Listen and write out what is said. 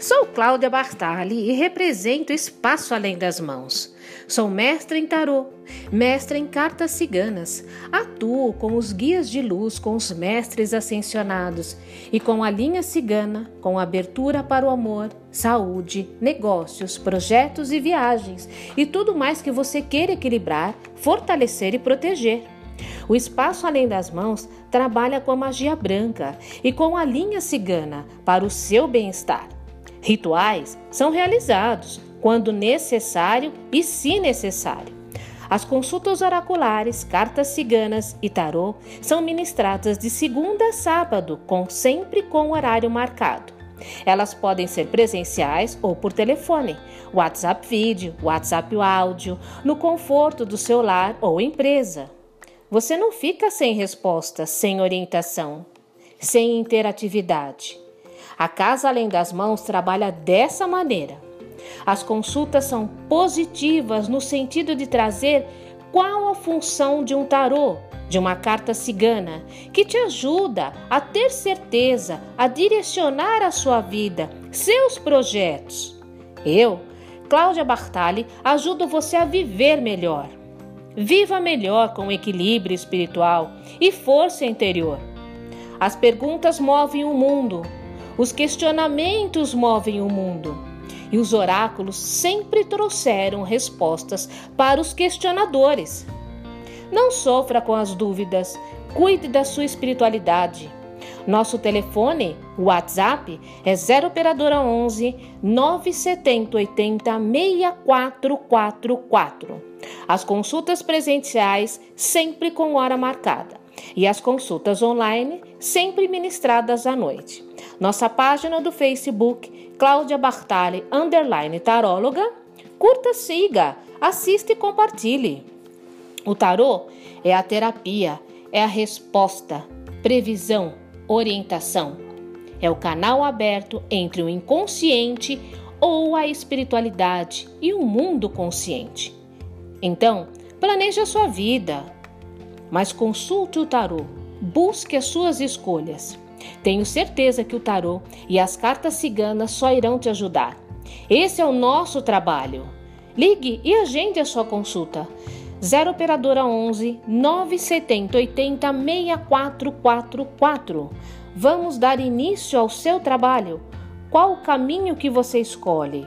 Sou Cláudia Bartali e represento Espaço Além das Mãos. Sou mestre em tarô, mestre em cartas ciganas. Atuo com os guias de luz, com os mestres ascensionados e com a linha cigana, com abertura para o amor, saúde, negócios, projetos e viagens e tudo mais que você queira equilibrar, fortalecer e proteger. O espaço além das mãos trabalha com a magia branca e com a linha cigana para o seu bem-estar. Rituais são realizados quando necessário e se necessário. As consultas oraculares, cartas ciganas e tarô são ministradas de segunda a sábado, com sempre com horário marcado. Elas podem ser presenciais ou por telefone, WhatsApp vídeo, WhatsApp áudio, no conforto do seu lar ou empresa. Você não fica sem resposta, sem orientação, sem interatividade. A Casa Além das Mãos trabalha dessa maneira. As consultas são positivas no sentido de trazer qual a função de um tarô, de uma carta cigana, que te ajuda a ter certeza, a direcionar a sua vida, seus projetos. Eu, Cláudia Bartali, ajudo você a viver melhor. Viva melhor com equilíbrio espiritual e força interior. As perguntas movem o mundo, os questionamentos movem o mundo. E os oráculos sempre trouxeram respostas para os questionadores. Não sofra com as dúvidas, cuide da sua espiritualidade. Nosso telefone, WhatsApp, é 0 operadora 11 970 80 6444. As consultas presenciais sempre com hora marcada e as consultas online sempre ministradas à noite nossa página do Facebook, Cláudia Bartali, underline taróloga. Curta, siga, assista e compartilhe. O tarô é a terapia, é a resposta, previsão, orientação. É o canal aberto entre o inconsciente ou a espiritualidade e o mundo consciente. Então, planeje a sua vida, mas consulte o tarô, busque as suas escolhas. Tenho certeza que o tarô e as cartas ciganas só irão te ajudar. Esse é o nosso trabalho. Ligue e agende a sua consulta. 0 operadora 11 970 80 6444. Vamos dar início ao seu trabalho. Qual o caminho que você escolhe?